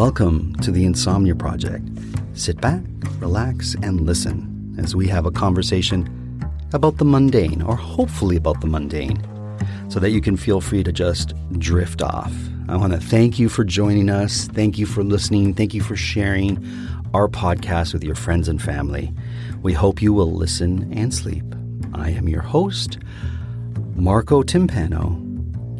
Welcome to the Insomnia Project. Sit back, relax, and listen as we have a conversation about the mundane, or hopefully about the mundane, so that you can feel free to just drift off. I want to thank you for joining us. Thank you for listening. Thank you for sharing our podcast with your friends and family. We hope you will listen and sleep. I am your host, Marco Timpano,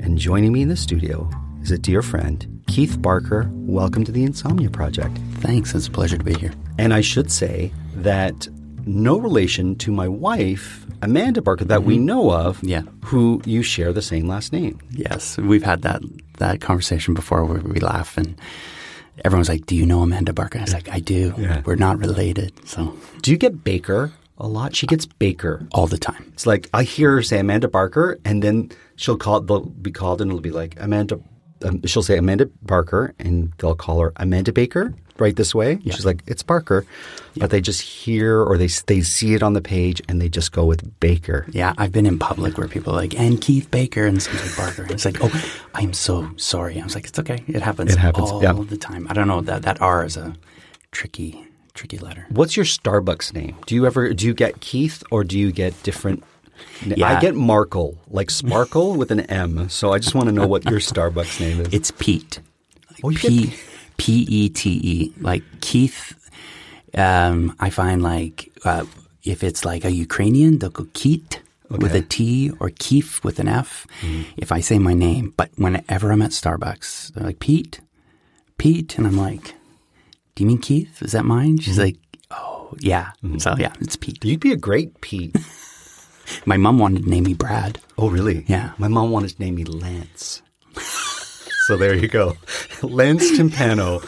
and joining me in the studio is a dear friend, Keith Barker. Welcome to the Insomnia Project. Thanks. It's a pleasure to be here. And I should say that no relation to my wife, Amanda Barker, that we know of, Mm-hmm. Yeah. who you share the same last name. Yes, we've had that that conversation before where we laugh and everyone's like, "Do you know Amanda Barker?" I was like, "I do. Yeah. We're not related." So Do you get Baker a lot? She gets Baker. all the time. It's like I hear her say Amanda Barker, and then she'll call. They'll be called, and it'll be like Amanda. Um, she'll say Amanda Barker, and they'll call her Amanda Baker right this way. She's like, it's Barker, but they just hear or they they see it on the page, and they just go with Baker. Yeah, I've been in public where people are like, "And Keith Baker," and something Barker. And it's like, "Oh, I'm so sorry." I was like, "It's okay. It happens. It happens, all yeah. the time." I don't know that that R is a tricky tricky letter. What's your Starbucks name? Do you ever do you get Keith or do you get different? I get Markle, like Sparkle with an M. So I just want to know what your Starbucks name is. It's Pete. Oh, P P E T E. Like Keith. Um, I find like uh, if it's like a Ukrainian, they'll go Keet with a T or Keef with an F. Mm-hmm. If I say my name, but whenever I'm at Starbucks, they're like Pete, Pete, and I'm like, "Do you mean Keith? Is that mine?" She's like, "Oh yeah." So yeah, it's Pete. You'd be a great Pete. My mom wanted to name me Brad. Oh, really? Yeah. My mom wanted to name me Lance. so there you go. Lance Timpano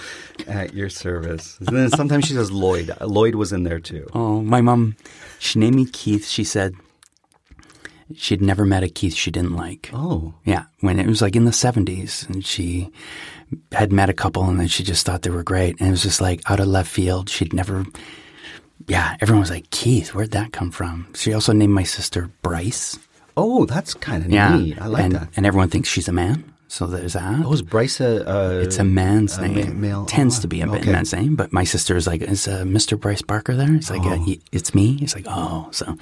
at your service. And then sometimes she says Lloyd. Lloyd was in there too. Oh, my mom, she named me Keith. She said she'd never met a Keith she didn't like. Oh. Yeah, when it was like in the 70s, and she had met a couple, and then she just thought they were great. And it was just like out of left field. She'd never, yeah, everyone was like, Keith, where'd that come from? She also named my sister Bryce. Oh, that's kind of Yeah. neat. I like and, that. And everyone thinks she's a man. So there's that. Oh, is Bryce a... Uh, it's a man's a name. male- Tends oh, to be a okay. man's name, but my sister is like, "Is uh, Mr. Bryce Barker there?" It's like, Oh. he- "It's me." It's like, "Oh." So,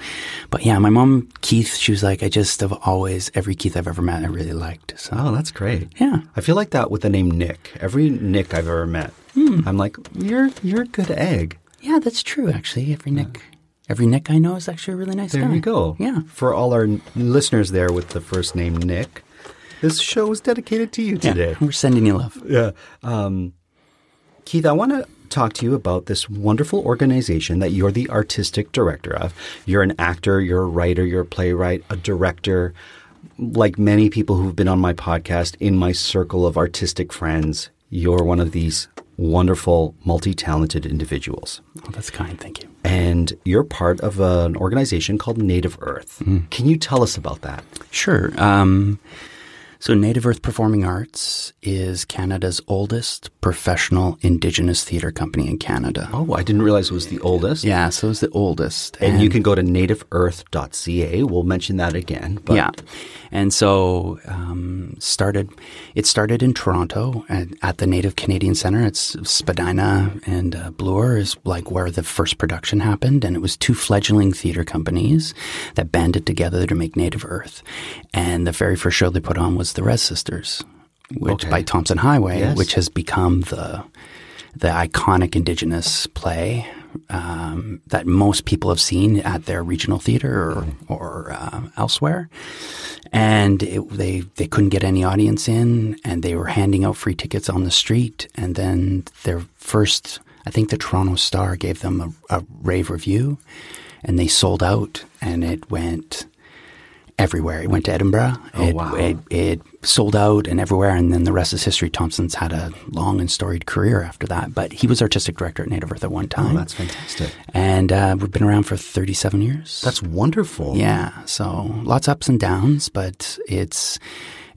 but yeah, my mom Keith. She was like, "I just have always every Keith I've ever met, I really liked." So Oh, that's great. yeah, I feel like that with the name Nick. Every Nick I've ever met, I'm like, you're you're a good egg. Yeah, that's true. Actually, every Nick, every Nick I know is actually a really nice There guy. There you go. Yeah. For all our n- listeners there with the first name Nick, this show is dedicated to you Yeah, today. we're sending you love. Yeah. Um, Keith, I want to talk to you about this wonderful organization that you're the artistic director of. You're an actor, you're a writer, you're a playwright, a director. Like many people who've been on my podcast, in my circle of artistic friends, you're one of these wonderful, multi talented individuals. Oh, that's kind. Thank you. And you're part of an organization called Native Earth. Can you tell us about that? Sure. Um, So, Native Earth Performing Arts is Canada's oldest professional Indigenous theatre company in Canada. Oh, I didn't realize it was the oldest. Yeah, so it's the oldest. And, and you can go to nativeearth.ca. We'll mention that again. But. Yeah. And so um, started. It started in Toronto at, at, the Native Canadian Centre. It's Spadina and uh, Bloor is like where the first production happened, and it was two fledgling theatre companies that banded together to make Native Earth. And the very first show they put on was the Rez Sisters, which okay. by Tomson Highway, yes. which has become the the iconic Indigenous play um, that most people have seen at their regional theater or, or uh, elsewhere. And it, they they couldn't get any audience in, and they were handing out free tickets on the street. And then their first, I think, the Toronto Star gave them a, a rave review, and they sold out, and it went everywhere. It went to Edinburgh. Oh, it, wow. It, it, sold out and everywhere, and then the rest is history. Tomson's had a long and storied career after that, but he was artistic director at Native Earth at one time. Oh, that's fantastic. And uh, we've been around for 37 years. That's wonderful. Yeah. So lots of ups and downs, but it's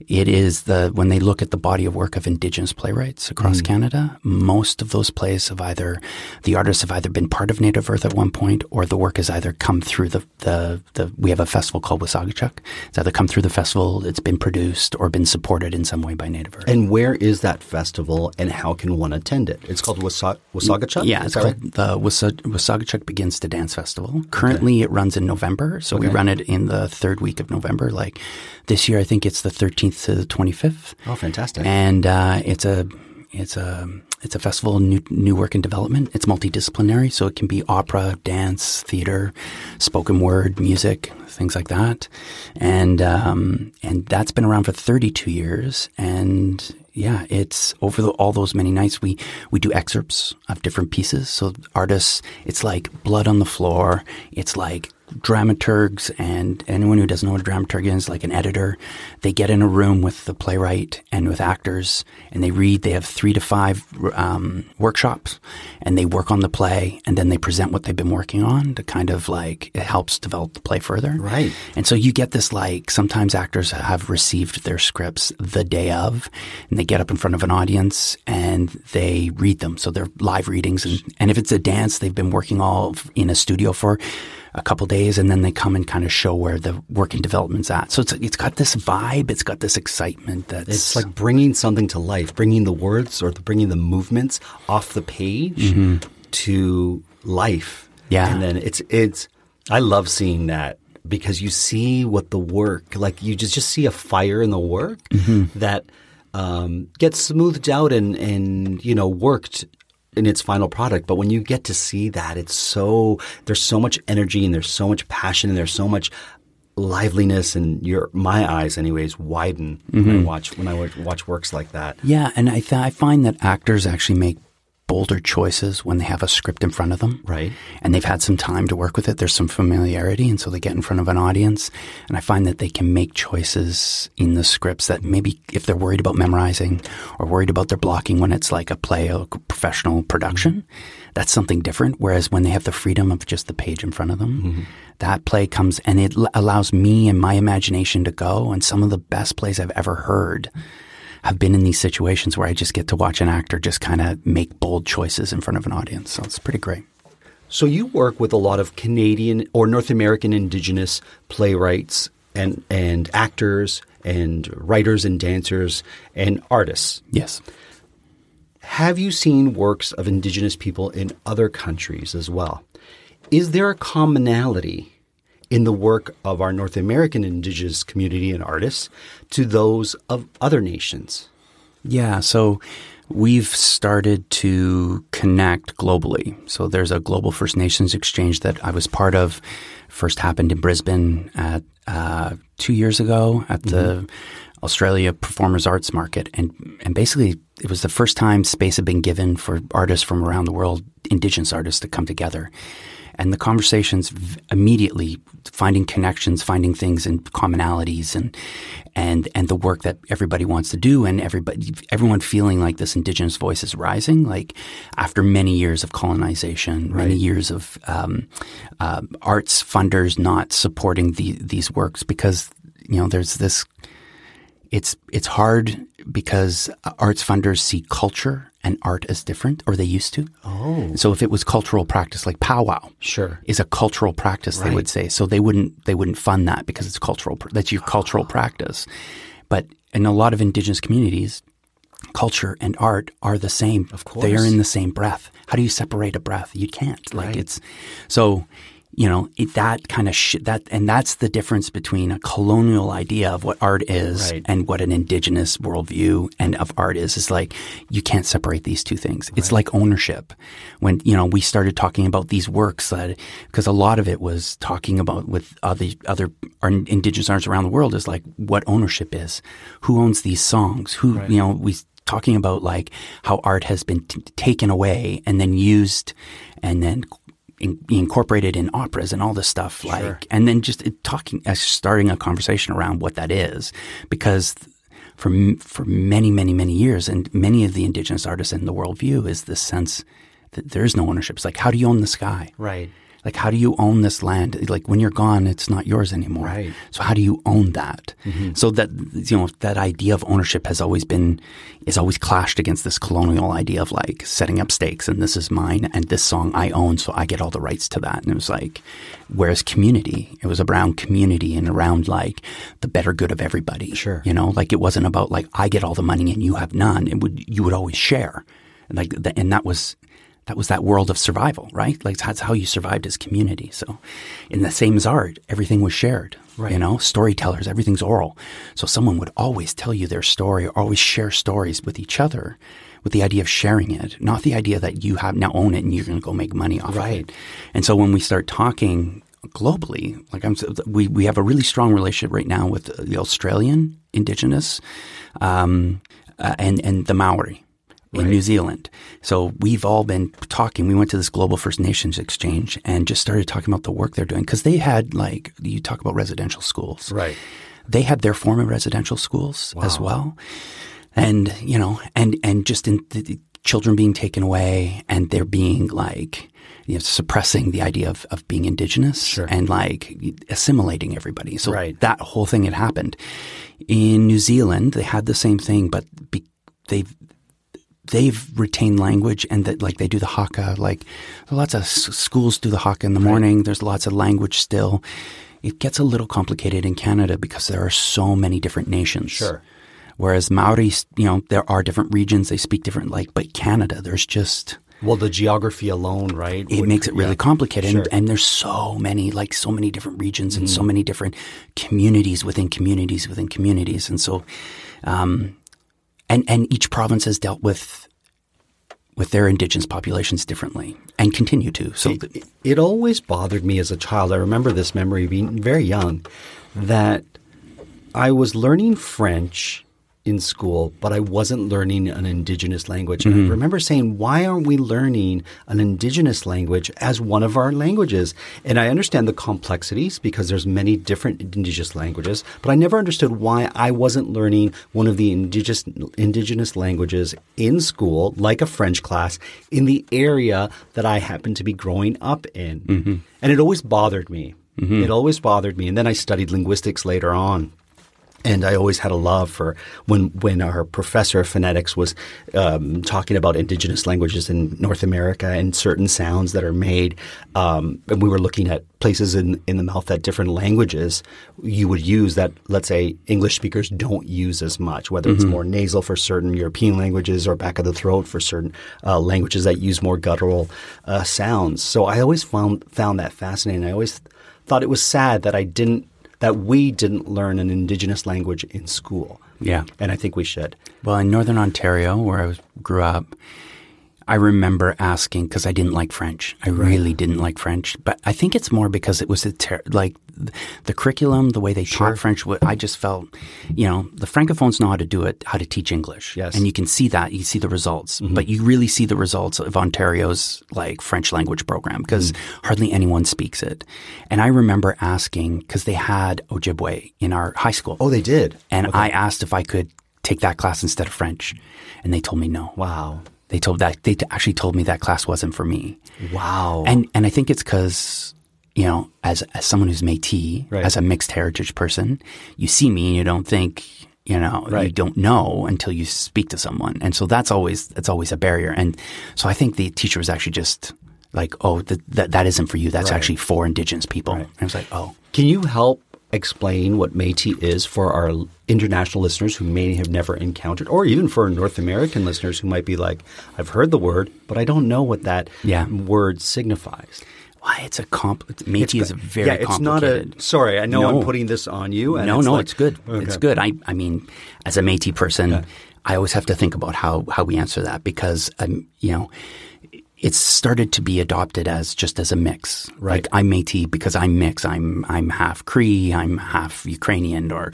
it is the when they look at the body of work of Indigenous playwrights across mm. Canada, most of those plays have either the artists have either been part of Native Earth at one point, or the work has either come through the the, the we have a festival called Weesageechak. It's either come through the festival, it's been produced, or been supported in some way by Native Earth. And where is that festival, and how can one attend it? It's called Wasa- Weesageechak. Yeah, it's called right? the Wasa- Weesageechak Begins to Dance Festival. Currently, okay. it runs in November, so okay. we run it in the third week of November. Like this year, I think it's the 13th to the 25th. Oh, fantastic! And uh, it's a it's a it's a festival of new, new work and development. It's multidisciplinary, so it can be opera, dance, theater, spoken word, music, things like that. And um, and that's been around for 32 years. And yeah, it's over the, all those many nights. We we do excerpts of different pieces. So artists, it's like blood on the floor. It's like dramaturgs and anyone who doesn't know what a dramaturg is, like an editor, they get in a room with the playwright and with actors, and they read. They have three to five um, workshops, and they work on the play, and then they present what they've been working on to kind of like it helps develop the play further. Right. And so you get this like sometimes actors have received their scripts the day of, and they get up in front of an audience and they read them. So they're live readings, and and if it's a dance, they've been working all in a studio for a couple days and then they come and kind of show where the work working development's at. So it's it's got this vibe, it's got this excitement that's It's like bringing something to life, bringing the words or the, bringing the movements off the page mm-hmm. to life. Yeah. And then it's it's I love seeing that because you see what the work like you just just see a fire in the work mm-hmm. that um, gets smoothed out and and you know worked in its final product. But when you get to see that, it's so there's so much energy and there's so much passion and there's so much liveliness and your my eyes anyways widen mm-hmm. when I watch when I watch works like that. Yeah, and I th- I find that actors actually make bolder choices when they have a script in front of them. Right. And they've had some time to work with it. There's some familiarity. And so they get in front of an audience. And I find that they can make choices in the scripts that maybe if they're worried about memorizing or worried about their blocking when it's like a play, a professional production, mm-hmm. that's something different. Whereas when they have the freedom of just the page in front of them, mm-hmm. that play comes and it l- allows me and my imagination to go. And some of the best plays I've ever heard have been in these situations where I just get to watch an actor just kind of make bold choices in front of an audience. So it's pretty great. So you work with a lot of Canadian or North American Indigenous playwrights and and actors and writers and dancers and artists. Yes. Have you seen works of Indigenous people in other countries as well? Is there a commonality in the work of our North American indigenous community and artists to those of other nations? Yeah, so we've started to connect globally. So there's a Global First Nations exchange that I was part of. First happened in Brisbane at uh, two years ago at the mm-hmm. Australia Performers Arts Market, and and basically it was the first time space had been given for artists from around the world, Indigenous artists, to come together and the conversations immediately finding connections, finding things and commonalities, and and and the work that everybody wants to do, and everybody everyone feeling like this indigenous voice is rising. Like after many years of colonization, right. many years of um, uh, arts funders not supporting the, these works because you know there's this it's it's hard because arts funders see culture and art as different, or they used to. Oh. So if it was cultural practice, like powwow, Sure. is a cultural practice, they would say. So they wouldn't they wouldn't fund that because it's cultural. That's your cultural ah. practice. But in a lot of indigenous communities, culture and art are the same. Of course. they are in the same breath. How do you separate a breath? You can't. Like Right. it's so. You know it, that kind of sh- that, and that's the difference between a colonial idea of what art is Right. and what an indigenous worldview and of art is. Is like you can't separate these two things. It's like ownership. When you know we started talking about these works, that because a lot of it was talking about with other other indigenous artists around the world is like what ownership is, who owns these songs, who you know we talking about like how art has been t- taken away and then used and then in, incorporated in operas and all this stuff like and then just talking uh, starting a conversation around what that is because for for many many many years and many of the indigenous artists in the worldview is this sense that there is no ownership. It's like how do you own the sky? Right. Like how do you own this land? Like when you're gone it's not yours anymore. Right. so how do you own that? Mm-hmm. So that you know that idea of ownership has always been is always clashed against this colonial idea of like setting up stakes and this is mine and this song I own so I get all the rights to that. And it was like whereas community it was around community and around like the better good of everybody. Sure. you know like it wasn't about like I get all the money and you have none. It would you would always share. And like the, and that was that was that world of survival, right? Like that's how you survived as community. So, in the same as art, everything was shared. Right. You know, storytellers, everything's oral. So someone would always tell you their story, or always share stories with each other, with the idea of sharing it, not the idea that you have now own it and you're going to go make money off Right. of it. And so when we start talking globally, like I'm, we we have a really strong relationship right now with the Australian Indigenous, um, uh, and and the Maori in New Zealand. So we've all been talking. We went to this Global First Nations exchange and just started talking about the work they're doing because they had like you talk about residential schools, Right. They had their form of residential schools as well, and you know, and and just in the, children being taken away and they're being like. You know, suppressing the idea of, of being indigenous and like assimilating everybody. So Right. that whole thing had happened. In New Zealand, they had the same thing, but be, they've they've retained language and that like they do the haka like lots of s- schools do the haka in the morning there's lots of language still it gets a little complicated in canada because there are so many different nations Sure. whereas maori you know there are different regions they speak different like but canada there's just Well, the geography alone, right? it would- makes it really yeah. complicated Sure. and, and there's so many like so many different regions and so many different communities within communities within communities and so um, and and each province has dealt with with their indigenous populations differently and continue to so it, it always bothered me as a child. I remember this memory being very young that I was learning French in school, but I wasn't learning an indigenous language. And I mm-hmm. remember saying, why aren't we learning an indigenous language as one of our languages? And I understand the complexities because there's many different indigenous languages, but I never understood why I wasn't learning one of the indigenous indigenous languages in school, like a French class, in the area that I happened to be growing up in. Mm-hmm. And it always bothered me. Mm-hmm. It always bothered me. And then I studied linguistics later on. And I always had a love for when when our professor of phonetics was um, talking about indigenous languages in North America and certain sounds that are made, um, and we were looking at places in in the mouth that different languages you would use that let's say English speakers don't use as much, whether it's more nasal for certain European languages or back of the throat for certain uh, languages that use more guttural uh, sounds. So I always found found that fascinating. I always thought it was sad that I didn't that we didn't learn an indigenous language in school. yeah And I think we should. well in northern ontario where i was, grew up i remember asking because i didn't like french. I really didn't like french but i think it's more because it was a ter- like the curriculum the way they taught french i just felt you know the francophones know how to do it how to teach english. Yes. and you can see that you see the results mm-hmm. but you really see the results of ontario's like french language program because mm. hardly anyone speaks it. And i remember asking because they had ojibwe in our high school. Oh, they did. and I asked if I could take that class instead of French, and they told me no. Wow. They told that they t- actually told me that class wasn't for me, Wow. and and I think it's because you know, as as someone who's Métis, Right. as a mixed heritage person, you see me and you don't think You know, you don't know until you speak to someone, and so that's always that's always a barrier. And so I think the teacher was actually just like, "Oh, th- that that isn't for you. That's Right. actually for Indigenous people." Right. And I was like, "Oh, Can you help explain what Métis is for our international listeners who may have never encountered, or even for North American listeners who might be like, "I've heard the word, but I don't know what that Yeah. word signifies." why it's a comp. Métis is a very yeah, it's not a. Sorry, I know No. I'm putting this on you. And no, it's no, like- it's good. Okay. It's good. I, I mean, as a Métis person, I always have to think about how how we answer that because, um, you know, it's started to be adopted as just as a mix. Right. Like I'm Métis because I'm mix. I'm I'm half Cree. I'm half Ukrainian, or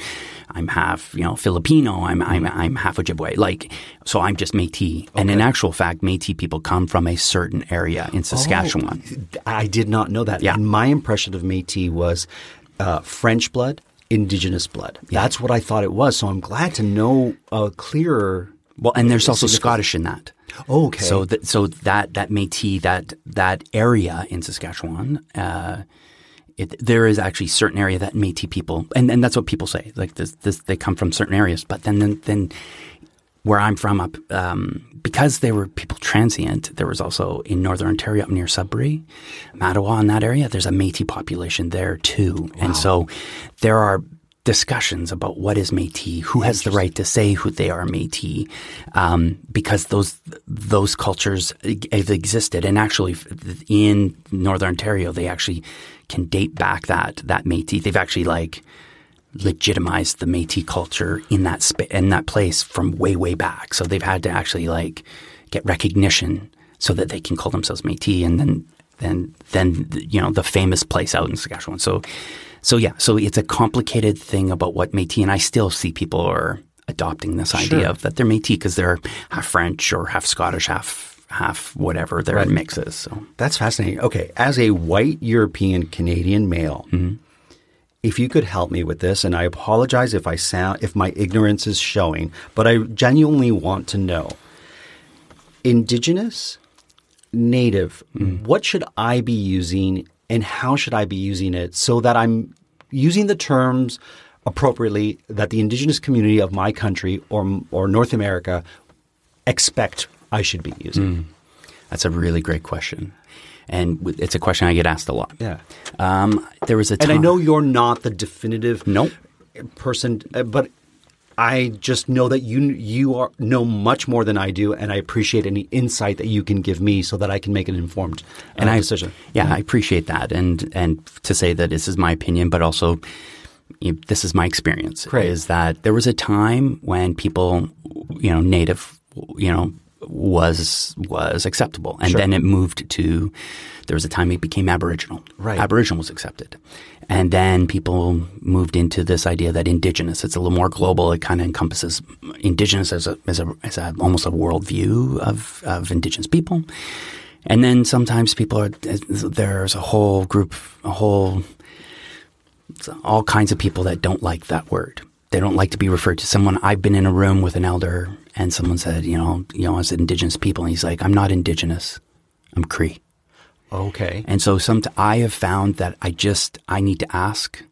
I'm half you know Filipino. I'm I'm I'm half Ojibwe. Like so, I'm just Métis. And in actual fact, Métis people come from a certain area in Saskatchewan. I did not know that. Yeah. And my impression of Métis was uh, French blood, indigenous blood. That's what I thought it was. So I'm glad to know a clearer. Well, and there's also Scottish in that. Oh, okay. So that so that that Métis that that area in Saskatchewan, uh, it, there is actually certain area that Métis people, and, and that's what people say. Like this, this, they come from certain areas. But then then, then where I'm from up, um, because they were people transient, there was also in Northern Ontario up near Sudbury, Mattawa in that area, there's a Métis population there too. And so there are discussions about what is Métis, who has the right to say who they are Métis, um, because those those cultures have existed. And actually in Northern Ontario, they actually can date back that, that Métis. They've actually like legitimized the Métis culture in that spa- in that place from way way back. So they've had to actually like get recognition so that they can call themselves Métis, and then then then you know the famous place out in Saskatchewan. So so yeah, so it's a complicated thing about what Métis, and I still see people are adopting this idea of that they're Métis because they're half French or half Scottish, half half whatever their mixes. So That's fascinating. Okay, as a white European Canadian male, mm-hmm. if you could help me with this, and I apologize if I sound if my ignorance is showing, but I genuinely want to know. Indigenous, native, mm. what should I be using and how should I be using it so that I'm using the terms appropriately that the indigenous community of my country or or North America expect I should be using? that's a really great question, and it's a question I get asked a lot. Yeah. Um, there was a And I know you're not the definitive Nope. person, uh, but I just know that you you are know much more than I do, and I appreciate any insight that you can give me so that I can make an informed uh, and I, decision. Yeah, I appreciate that, and and to say that this is my opinion, but also you know, this is my experience. Great. Is that there was a time when people, you know, native, you know, was was acceptable, and Sure. then it moved to. There was a time it became Aboriginal. Right. Aboriginal was accepted, and then people moved into this idea that Indigenous. It's a little more global. It kind of encompasses Indigenous as a as a as a almost a worldview of of Indigenous people. And then sometimes people are there's a whole group, a whole all kinds of people that don't like that word. They don't like to be referred to someone. I've been in a room with an elder, and someone said, you know, you know, as indigenous people, and he's like, I'm not indigenous, I'm Cree. Okay. And so some I have found that I just I need to ask,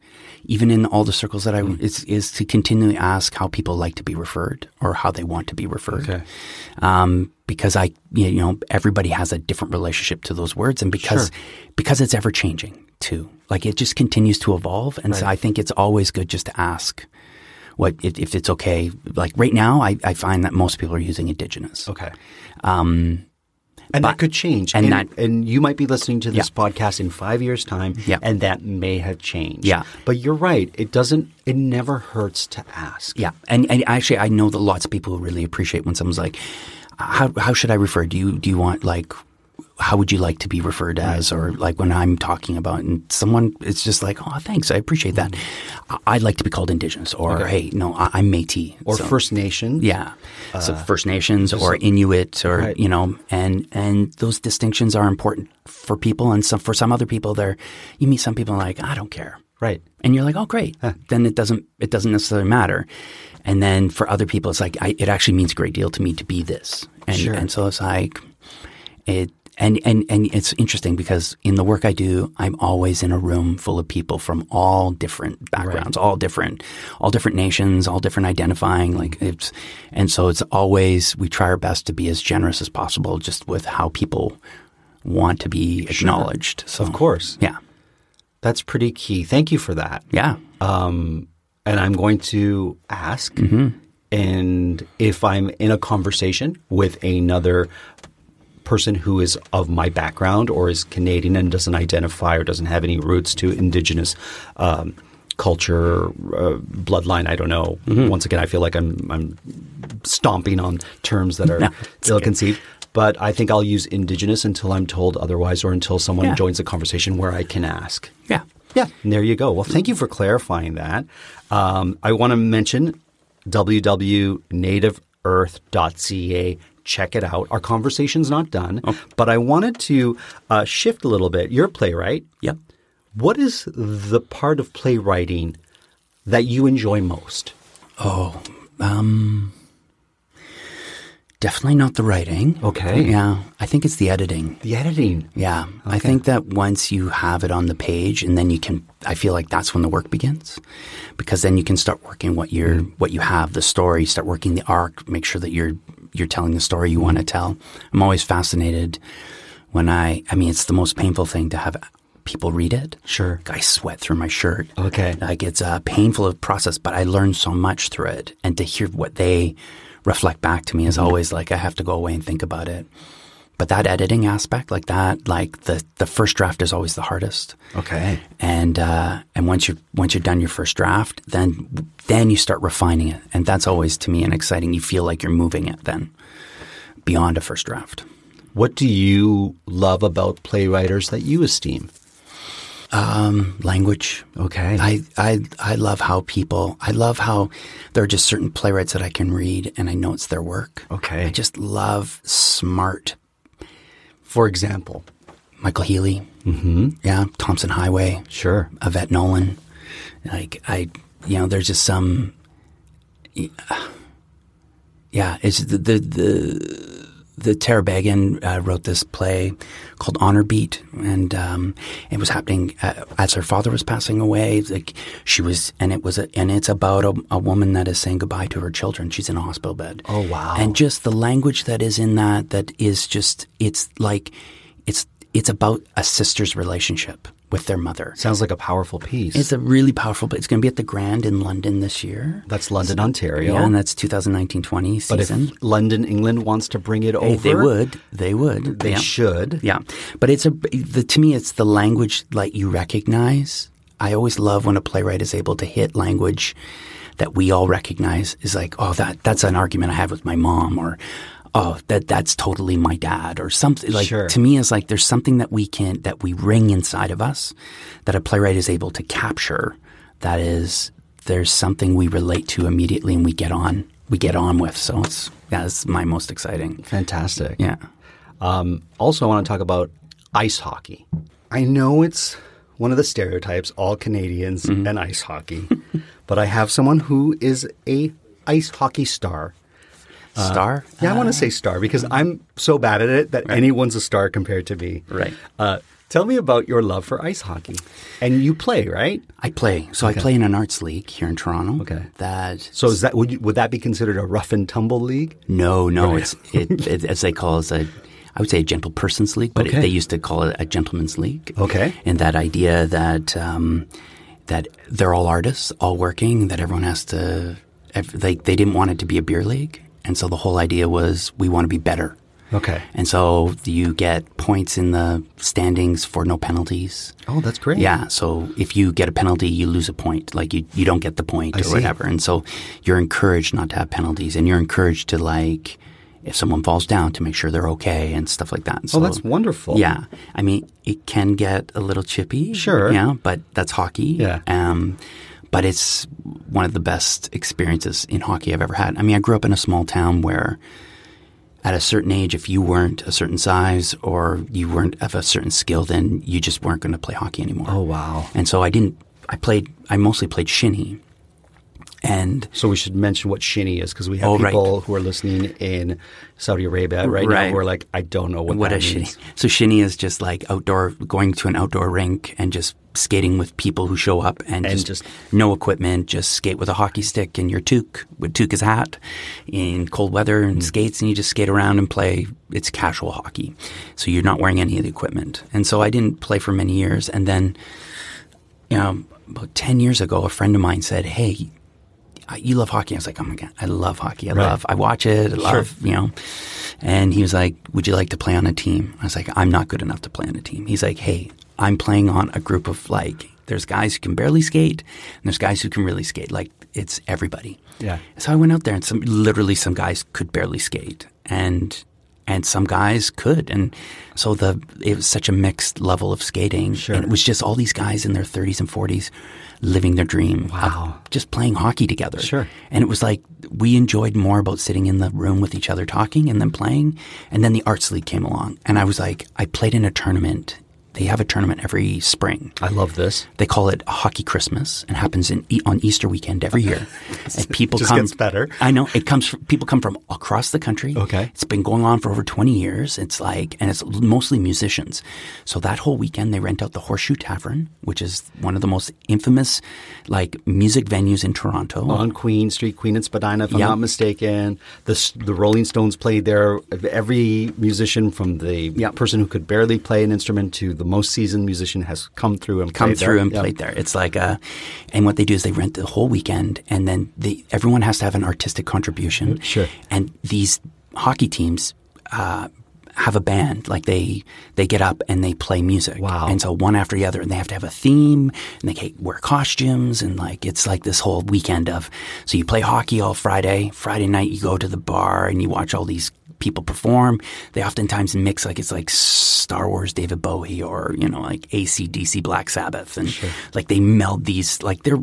even in all the circles that I is is to continually ask how people like to be referred or how they want to be referred. Okay. Um, because I you know everybody has a different relationship to those words, and because because it's ever changing too. Like it just continues to evolve, and so I think it's always good just to ask. What if, if it's okay? Like right now, I, I find that most people are using indigenous. Okay. Um, And But- that could change. and and, that- and you might be listening to this Yeah. podcast in five years' time, Yeah. and that may have changed. Yeah. But you're right. It doesn't. It never hurts to ask. Yeah, and, and actually, I know that lots of people really appreciate when someone's like, "How how should I refer? Do you do you want like?" How would you like to be referred as, or like when I'm talking about, and someone, it's just like, oh, thanks, I appreciate that. Mm-hmm. I- I'd like to be called Indigenous, or hey, no, I- I'm Métis, Or So- First Nation. yeah. so uh, First Nations or Inuit or Right. you know, and and those distinctions are important for people, and some for some other people, they're you meet some people like I don't care, Right. and you're like, oh, great. Then it doesn't it doesn't necessarily matter. And then for other people, it's like I, it actually means a great deal to me to be this, and Sure. and so it's like it. And, and, and it's interesting because in the work I do, I'm always in a room full of people from all different backgrounds, all different, all different nations, all different identifying. Like it's, and so it's always, we try our best to be as generous as possible just with how people want to be acknowledged. So, Of course. Yeah. That's pretty key. Thank you for that. Yeah. Um, and I'm going to ask, and if I'm in a conversation with another person who is of my background or is Canadian and doesn't identify or doesn't have any roots to Indigenous um, culture, uh, bloodline, I don't know. Once again, I feel like I'm I'm stomping on terms that are No, ill-conceived. But I think I'll use Indigenous until I'm told otherwise, or until someone Yeah. joins the conversation where I can ask. Yeah. Yeah, and there you go. Well, thank you for clarifying that. Um, I want to mention www.nativeearth.ca. Check it out. Our conversation's not done, but I wanted to uh, shift a little bit. You're a playwright. Yep. What is the part of playwriting that you enjoy most? Oh, um, definitely not the writing. Okay. Yeah. I think it's the editing. The editing. Yeah. I think that once you have it on the page and then you can I feel like that's when the work begins. Because then you can start working what you're what you have, the story, start working the arc, make sure that you're you're telling the story you want to tell. I'm always fascinated when I I mean it's the most painful thing to have people read it. Sure. I sweat through my shirt. Okay. Like it's a painful process, but I learn so much through it. And to hear what they reflect back to me is always like I have to go away and think about it. But that editing aspect, like that, like the, the first draft is always the hardest. Okay. And uh, and once you once you've done your first draft, then then you start refining it, and that's always to me an exciting. You feel like you're moving it then beyond a first draft. What do you love about playwriters that you esteem? Language, Okay. I, I I love how people. I love how there are just certain playwrights that I can read and I know it's their work. Okay. I just love smart For example. Michael Healey. Mm-hmm. Yeah, Tomson Highway. Sure. Yvette Nolan. Like I, you know, there's just some. Yeah, it's the the the, the Tara Beagan uh, wrote this play called Honor Beat, and um, it was happening uh, as her father was passing away. Like she was, and it was, a, and it's about a, a woman that is saying goodbye to her children. She's in a hospital bed. Oh, wow. And just the language that is in that, that is just, it's like, it's it's about a sister's relationship with their mother. Sounds like a powerful piece. It's a really powerful. Piece. It's going to be at the Grand in London this year. That's London, Ontario. Yeah, and that's 2019-20 but if. London, England wants to bring it over, they would. They would. They yeah. should. Yeah, but it's a. The, to me, it's the language like you recognize. I always love when a playwright is able to hit language that we all recognize. Is like, oh, that that's an argument I had with my mom, or oh, that that's totally my dad, or something. Like Sure. to me, is like there's something that we can that we ring inside of us that a playwright is able to capture. That is, there's something we relate to immediately, and we get on. We get on with. So it's yeah, it's my most exciting. Fantastic. Yeah. Um, also, I want to talk about ice hockey. I know it's one of the stereotypes, all Canadians Mm-hmm. and ice hockey, but I have someone who is a ice hockey star. Star? Yeah, I want to say star because I'm so bad at it that anyone's a star compared to me. Right. Uh, tell me about your love for ice hockey. And you play, right? I play. So I play in an arts league here in Toronto. Okay. That So is that would you, would that be considered a rough and tumble league? no, no, it's it, it, as they call it, a, I would say a gentle person's league, but it, they used to call it a gentleman's league. Okay. And that idea that um, that they're all artists, all working, that everyone has to. ev- They they didn't want it to be a beer league, and so the whole idea was we want to be better. Okay. And so you get points in the standings for no penalties. Oh, that's great. Yeah. So if you get a penalty, you lose a point. Like you, you don't get the point I or see. whatever. And so you're encouraged not to have penalties and you're encouraged to like, if someone falls down to make sure they're okay and stuff like that. Oh, So, that's wonderful. Yeah. I mean, it can get a little chippy. Sure. Yeah. But that's hockey. Yeah. Um, but it's one of the best experiences in hockey I've ever had. I mean, I grew up in a small town where at a certain age, if you weren't a certain size or you weren't of a certain skill, then you just weren't going to play hockey anymore. Oh, wow. And so I didn't. I played. I mostly played shinny, And So we should mention what shinny is because we have Oh, right. people who are listening in Saudi Arabia right, Right. now who are like, I don't know what, what that is shinny? means. So shinny is just like outdoor, going to an outdoor rink and just skating with people who show up and, And just, just- no equipment, just skate with a hockey stick and your toque, with toque hat, in cold weather and mm-hmm. skates, and you just skate around and play. It's casual hockey, so you're not wearing any of the equipment. And so I didn't play for many years, and then, you know, about ten years ago, a friend of mine said, "Hey." I- You love hockey. I was like, oh my god, I love hockey. I Right. love. I watch it. I love, you know. And he was like, "Would you like to play on a team?" I was like, "I'm not good enough to play on a team." He's like, "Hey, I'm playing on a group of like, there's guys who can barely skate, and there's guys who can really skate. Like, it's everybody." Yeah. So I went out there, and some literally some guys could barely skate, and and some guys could, and so the it was such a mixed level of skating, Sure. and it was just all these guys in their 30s and 40s living their dream Wow. just playing hockey together. Sure. And it was like we enjoyed more about sitting in the room with each other talking and then playing. And then the Arts League came along. And I was like, I played in a tournament. They have a tournament every spring. I love this. They call it Hockey Christmas and happens in, on Easter weekend every year. and people Just come. gets better. I know it comes. From, people come from across the country. Okay. it's been going on for over twenty years. It's like, and it's mostly musicians. So that whole weekend, they rent out the Horseshoe Tavern, which is one of the most infamous, like music venues in Toronto. On Queen Street, Queen and Spadina, if I'm not mistaken. The the Rolling Stones played there. Every musician, from the Yeah. person who could barely play an instrument to the most seasoned musician, has come through and come played through there. and Yeah. played there. It's like a, and what they do is they rent the whole weekend, and then they everyone has to have an artistic contribution. Sure. And these hockey teams uh, have a band, like they they get up and they play music. Wow. And so one after the other, and they have to have a theme, and they wear costumes, and like it's like this whole weekend of. So you play hockey all Friday. Friday night you go to the bar and you watch all these people perform. They oftentimes mix like it's like Star Wars David Bowie or you know like ACDC Black Sabbath. And like they meld these like they're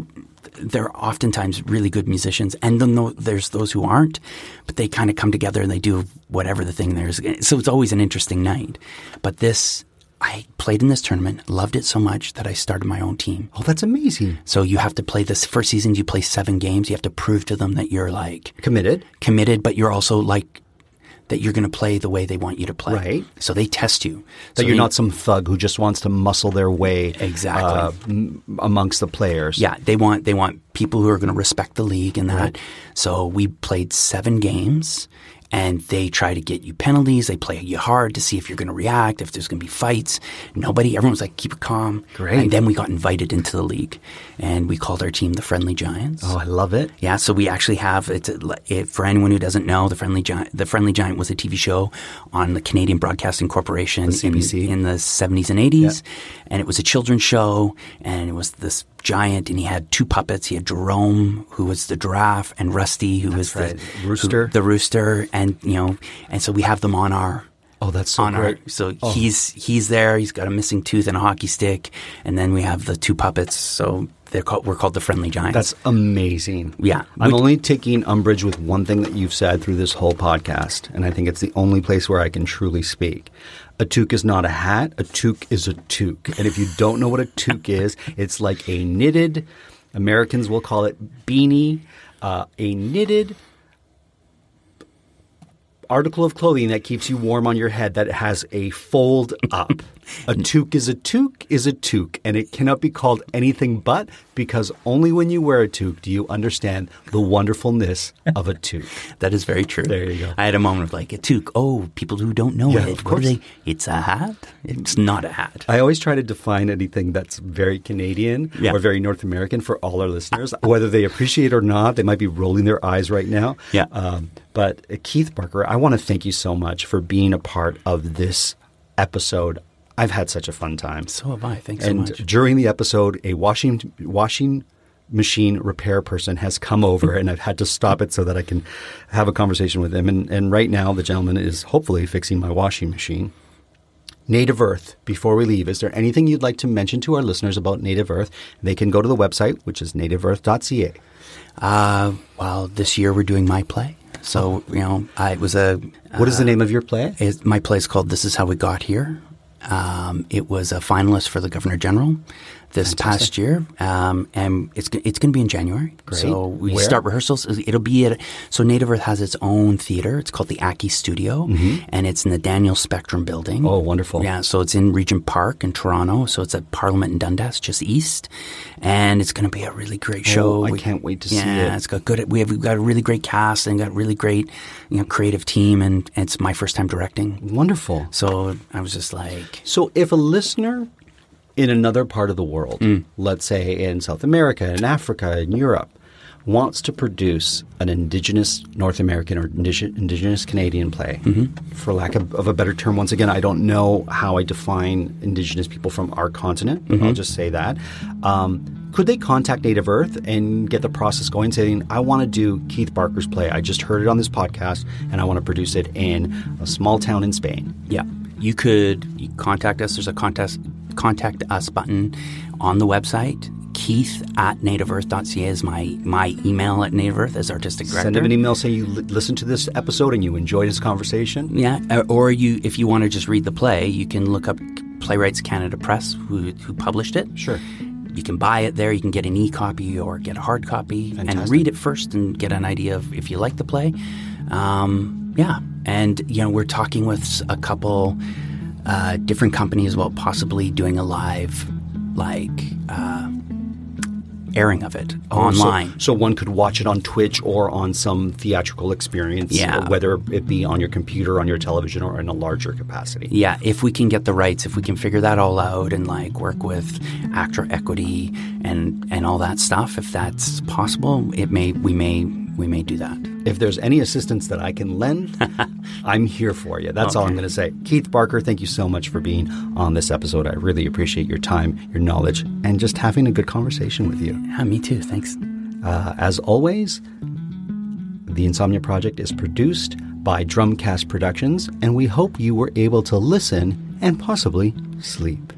they're oftentimes really good musicians. And then there's those who aren't but they kind of come together and they do whatever the thing there is. So it's always an interesting night. But this I played in this tournament loved it so much that I started my own team. Oh, that's amazing. so you have to play this first season you play seven games. You have to prove to them that you're like Committed. committed, but you're also like that you're going to play the way they want you to play. Right. So they test you. That So you're they- not some thug who just wants to muscle their way Exactly. uh, m- amongst the players. Yeah, they want they want people who are going to respect the league and that. So we played seven games, and they try to get you penalties. They play you hard to see if you're going to react, if there's going to be fights. Nobody, everyone's like, keep it calm. Great. And then we got invited into the league, and we called our team the Friendly Giants. Oh, I love it. Yeah, so we actually have it's a, it, for anyone who doesn't know, the Friendly Giant. The Friendly Giant was a TV show on the Canadian Broadcasting Corporation in, CBC. in the seventies and eighties, and it was a children's show, and it was this giant, and he had two puppets. He had Jerome, who was the giraffe, and Rusty, who was right. the who- Rooster. the rooster, and you know, and so we have them on our Oh, that's so on our great. so Oh. he's he's there. He's got a missing tooth and a hockey stick, and then we have the two puppets. So they're called we're called the Friendly Giants. That's amazing. Yeah. I'm We- only taking umbrage with one thing that you've said through this whole podcast, and I think it's the only place where I can truly speak. A toque is not a hat. A toque is a toque. And if you don't know what a toque is, it's like a knitted, Americans will call it beanie, uh, a knitted article of clothing that keeps you warm on your head that has a fold up. a toque is a toque is a toque, and it cannot be called anything but because only when you wear a toque do you understand the wonderfulness of a toque. That is very true. There you go. I had a moment of like a toque. Oh, people who don't know Yeah, it. of course. they? It's a hat. It's not a hat. I always try to define anything that's very Canadian Yeah. or very North American for all our listeners, whether they appreciate it or not. They might be rolling their eyes right now. Yeah. Um, but uh, Keith Barker, I want to thank you so much for being a part of this episode. I've had such a fun time. So have I. Thanks so and much. during the episode, a washing washing machine repair person has come over, and I've had to stop it so that I can have a conversation with him. And, and right now, the gentleman is hopefully fixing my washing machine. Native Earth, before we leave, is there anything you'd like to mention to our listeners about Native Earth? They can go to the website, which is nativeearth.ca. Uh, well, this year we're doing my play. So you know, I it was a. What is the name of your play? It, my play is called "This Is How We Got Here." Um, it was a finalist for the Governor General. This past year, um, and it's it's going to be in January. Great. So we Where? start rehearsals. It'll be at so Native Earth has its own theater. It's called the Aki Studio, and it's in the Daniel Spectrum Building. Mm-hmm. Oh, wonderful. Yeah, so it's in Regent Park in Toronto. So it's at Parliament in Dundas, just east, and it's going to be a really great show. Oh, I We- can't wait to see it. yeah, it. it's got good. We have we've got a really great cast and got a really great, you know, creative team, and it's my first time directing. Wonderful. So I was just like, So, if a listener in another part of the world, Mm. let's say in South America, in Africa, in Europe, wants to produce an indigenous North American or indige- indigenous Canadian play, Mm-hmm. for lack of, of a better term, once again, I don't know how I define indigenous people from our continent, Mm-hmm. I'll just say that. Um, could they contact Native Earth and get the process going, saying, I want to do Keith Barker's play. I just heard it on this podcast and I want to produce it in a small town in Spain? Yeah, you could you contact us. There's a contact contact us button on the website. Keith at nativeearth.ca is my my email at Native Earth as artistic director. Send him an email saying you li- listened to this episode and you enjoyed this conversation. Yeah, or you if you want to just read the play, you can look up Playwrights Canada Press who who published it. Sure. You can buy it there. You can get an e-copy or get a hard copy and read it first and get an idea of if you like the play. Um, yeah, and you know we're talking with a couple uh, different companies about possibly doing a live, like uh, airing of it online. So, so one could watch it on Twitch or on some theatrical experience, Yeah. whether it be on your computer, on your television, or in a larger capacity. Yeah, if we can get the rights, if we can figure that all out and like work with actor equity and and all that stuff, if that's possible, it may we may we may do that. If there's any assistance that I can lend, I'm here for you. That's all I'm going to say. Keith Barker, thank you so much for being on this episode. I really appreciate your time, your knowledge, and just having a good conversation with you. Yeah, me too. Thanks. Uh, as always, the Insomnia Project is produced by Drumcast Productions, and we hope you were able to listen and possibly sleep.